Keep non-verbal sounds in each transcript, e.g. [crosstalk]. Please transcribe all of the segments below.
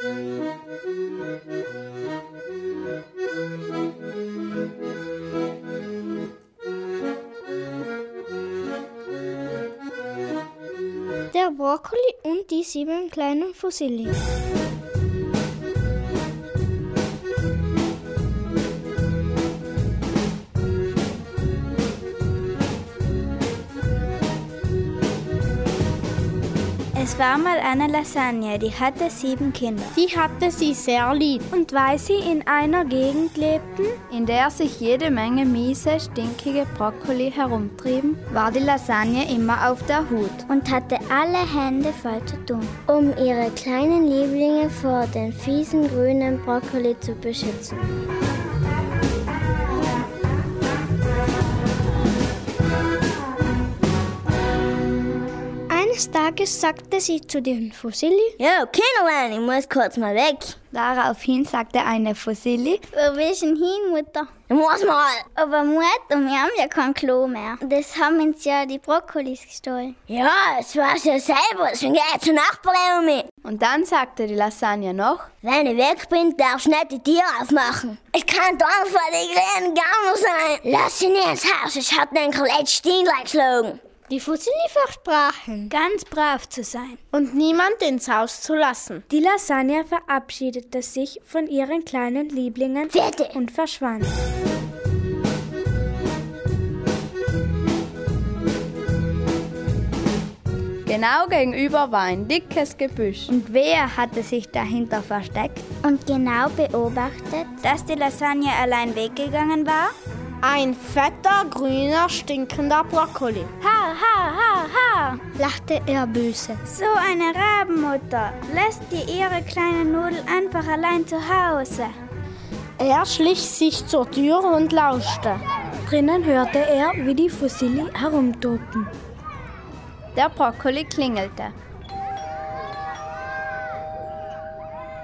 Der Brokkoli und die sieben kleinen Fossilien. Es war mal eine Lasagne, die hatte sieben Kinder. Die hatte sie sehr lieb. Und weil sie in einer Gegend lebten, in der sich jede Menge miese, stinkige Brokkoli herumtrieben, war die Lasagne immer auf der Hut und hatte alle Hände voll zu tun, um ihre kleinen Lieblinge vor den fiesen grünen Brokkoli zu beschützen. Eines Tages sagte sie zu den Fossili: Ja, Kinderlein, ich muss kurz mal weg. Daraufhin sagte eine Fossili: Wo willst du denn hin, Mutter? Ich muss mal. Aber Mutter, wir haben ja kein Klo mehr. Das haben uns ja die Brokkolis gestohlen. Ja, das weiß ja selber, deswegen geh ich zur Nachbarin mit. Und dann sagte die Lasagne noch: Wenn ich weg bin, darfst du nicht die Tür aufmachen. Ich kann dann vor die kleinen Gammel sein. Lass sie nicht ins Haus, ich hab den letzten Steinlein geschlagen. Die Fossili versprachen, ganz brav zu sein und niemand ins Haus zu lassen. Die Lasagne verabschiedete sich von ihren kleinen Lieblingen Bitte. und verschwand. Genau gegenüber war ein dickes Gebüsch. Und wer hatte sich dahinter versteckt und genau beobachtet, dass die Lasagne allein weggegangen war? Ein fetter, grüner, stinkender Brokkoli. Ha, ha, ha, ha, lachte er böse. So eine Rabenmutter lässt die ihre kleine Nudel einfach allein zu Hause. Er schlich sich zur Tür und lauschte. Drinnen hörte er, wie die Fossili herumtobten. Der Brokkoli klingelte.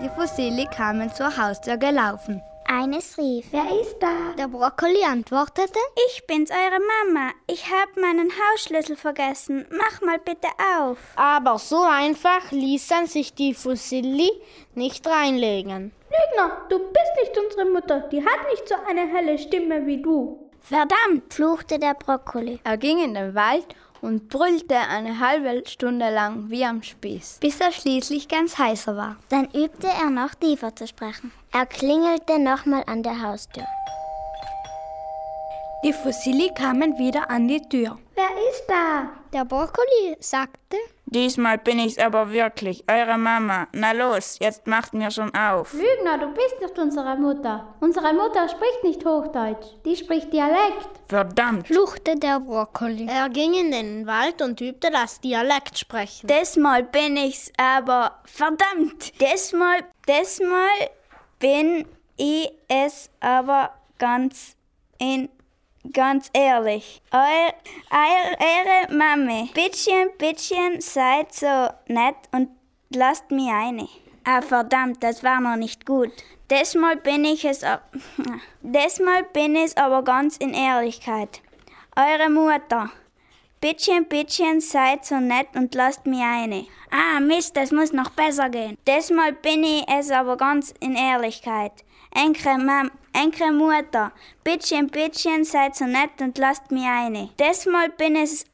Die Fossili kamen zur Haustür gelaufen. Eines rief: Wer ist da? Der Brokkoli antwortete: Ich bin's, eure Mama. Ich hab meinen Hausschlüssel vergessen. Mach mal bitte auf. Aber so einfach ließen sich die Fossili nicht reinlegen. Lügner, du bist nicht unsere Mutter. Die hat nicht so eine helle Stimme wie du. Verdammt, fluchte der Brokkoli. Er ging in den Wald und brüllte eine halbe Stunde lang wie am Spieß, bis er schließlich ganz heißer war. Dann übte er noch tiefer zu sprechen. Er klingelte nochmal an der Haustür. Die Fossili kamen wieder an die Tür. Wer ist da? Der Brokkoli sagte: Diesmal bin ich's aber wirklich, eure Mama. Na los, jetzt macht mir schon auf. Lügner, du bist nicht unsere Mutter. Unsere Mutter spricht nicht Hochdeutsch, die spricht Dialekt. Verdammt, fluchte der Brokkoli. Er ging in den Wald und übte das Dialekt sprechen. Diesmal bin ich's aber verdammt. Diesmal, diesmal bin ich es aber ganz in Ganz ehrlich, euer, euer, eure Mami, bittchen, bittchen, seid so nett und lasst mich eine. Ah, verdammt, das war noch nicht gut. Diesmal bin ich es, [laughs] diesmal bin ich aber ganz in Ehrlichkeit. Eure Mutter, bittchen, bittchen, seid so nett und lasst mich eine. Ah, Mist, das muss noch besser gehen. Diesmal bin ich es aber ganz in Ehrlichkeit. Enke, Mam, Enke Mutter, bittchen, bittchen, seid so nett und lasst mir eine. Desmal bin es,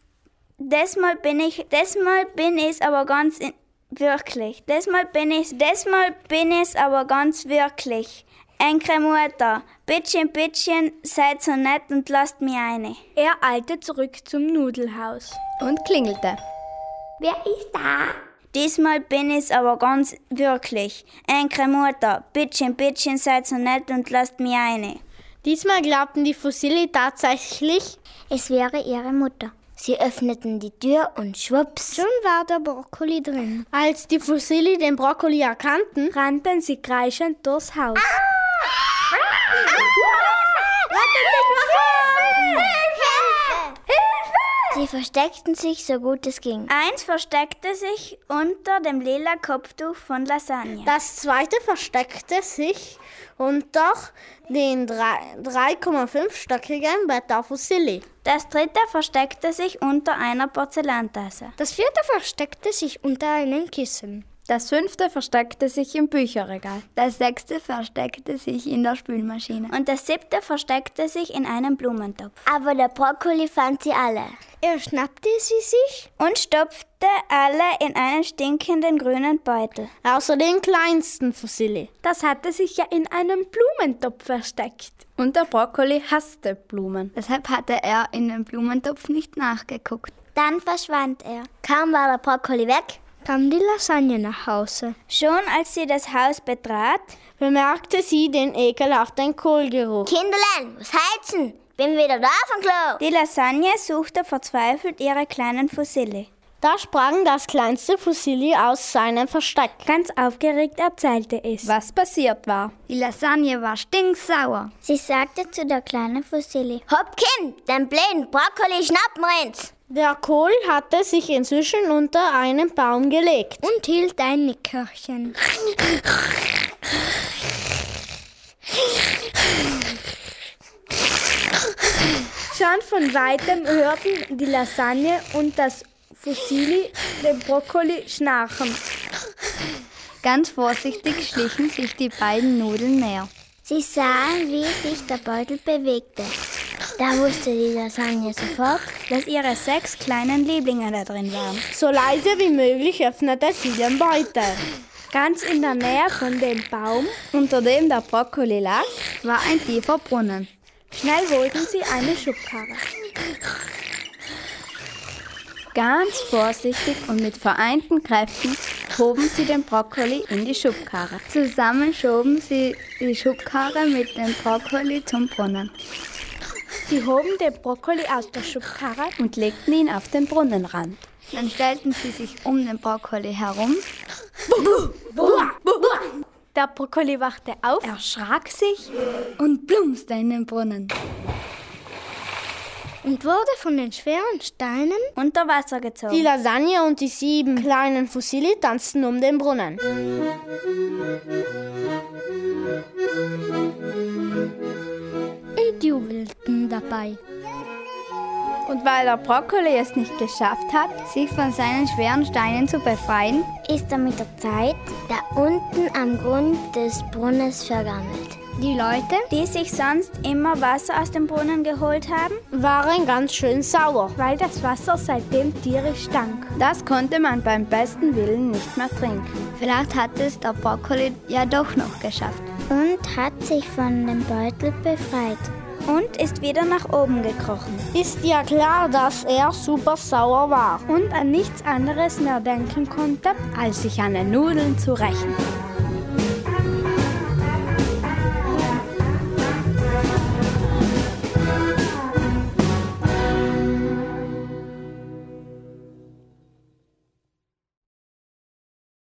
desmal bin ich, desmal bin ich aber ganz in, wirklich. Desmal bin ich, desmal bin ich aber ganz wirklich. Enke Mutter, bittchen, bittchen, seid so nett und lasst mir eine. Er eilte zurück zum Nudelhaus und klingelte. Wer ist da? Diesmal bin ich's aber ganz wirklich. Enke Mutter, bittchen, bittchen, seid so nett und lasst mir eine. Diesmal glaubten die Fossili tatsächlich, es wäre ihre Mutter. Sie öffneten die Tür und schwupps. Schon war der Brokkoli drin. Als die Fossili den Brokkoli erkannten, rannten sie kreischend durchs Haus. Ah! Ah! Sie versteckten sich so gut es ging. Eins versteckte sich unter dem lila Kopftuch von Lasagne. Das zweite versteckte sich unter den 3,5-stöckigen Bett der Fossili. Das dritte versteckte sich unter einer Porzellantasse. Das vierte versteckte sich unter einem Kissen. Das fünfte versteckte sich im Bücherregal. Das sechste versteckte sich in der Spülmaschine. Und das siebte versteckte sich in einem Blumentopf. Aber der Brokkoli fand sie alle. Er schnappte sie sich Und stopfte alle in einen stinkenden grünen Beutel. außer den kleinsten Fusilli. Das hatte sich ja in einem Blumentopf versteckt. Und der Brokkoli hasste Blumen. Deshalb hatte er in den Blumentopf nicht nachgeguckt. Dann verschwand er. Kaum war der Brokkoli weg, Kam die Lasagne nach Hause, Schon als sie das Haus betrat, bemerkte sie den ekelhaften Kohlgeruch. Kinderlein, was heizen? Bin wieder da vom Klo. die Lasagne suchte verzweifelt ihre kleinen Fusilli. Da sprang das kleinste Fusilli aus seinem Versteck. Ganz aufgeregt erzählte es. Was passiert war. Die Lasagne war stinksauer. Sie sagte zu der kleinen Fusilli. Hopp, Kind, den blöden Brokkoli schnappen wir uns. Der Kohl hatte sich inzwischen unter einen Baum gelegt. Und hielt ein Nickerchen. [laughs] Schon von weitem hörten die Lasagne und das Fusilli den Brokkoli schnarchen. Ganz vorsichtig schlichen sich die beiden Nudeln näher. Sie sahen, wie sich der Beutel bewegte. Da wusste die Lasagne sofort, dass ihre sechs kleinen Lieblinge da drin waren. So leise wie möglich öffnete sie den Beutel. Ganz in der Nähe von dem Baum Unter dem der Brokkoli lag, war ein tiefer Brunnen. Schnell holten sie eine Schubkarre. Ganz vorsichtig und mit vereinten Kräften hoben sie den Brokkoli in die Schubkarre. Zusammen schoben sie die Schubkarre mit dem Brokkoli zum Brunnen Sie hoben den Brokkoli aus der Schubkarre und legten ihn auf den Brunnenrand. Dann stellten sie sich um den Brokkoli herum, Der Brokkoli wachte auf, erschrak sich und plumpste in den Brunnen. und wurde von den schweren Steinen. Unter Wasser gezogen. Die Lasagne und die sieben kleinen Fusilli tanzten um den Brunnen. Und jubelten dabei. Und weil der Brokkoli es nicht geschafft hat, sich von seinen schweren Steinen zu befreien, Ist er mit der Zeit da unten am Grund des Brunnens vergammelt. Die Leute die sich sonst immer Wasser aus dem Brunnen geholt haben, waren ganz schön sauer, weil das Wasser seitdem tierisch stank. das konnte man beim besten Willen nicht mehr trinken. Vielleicht hat es der Brokkoli ja doch noch geschafft. und hat sich von dem Beutel befreit. Und ist wieder nach oben gekrochen. Ist ja klar, dass er super sauer war und an nichts anderes mehr denken konnte, als sich an den Nudeln zu rächen.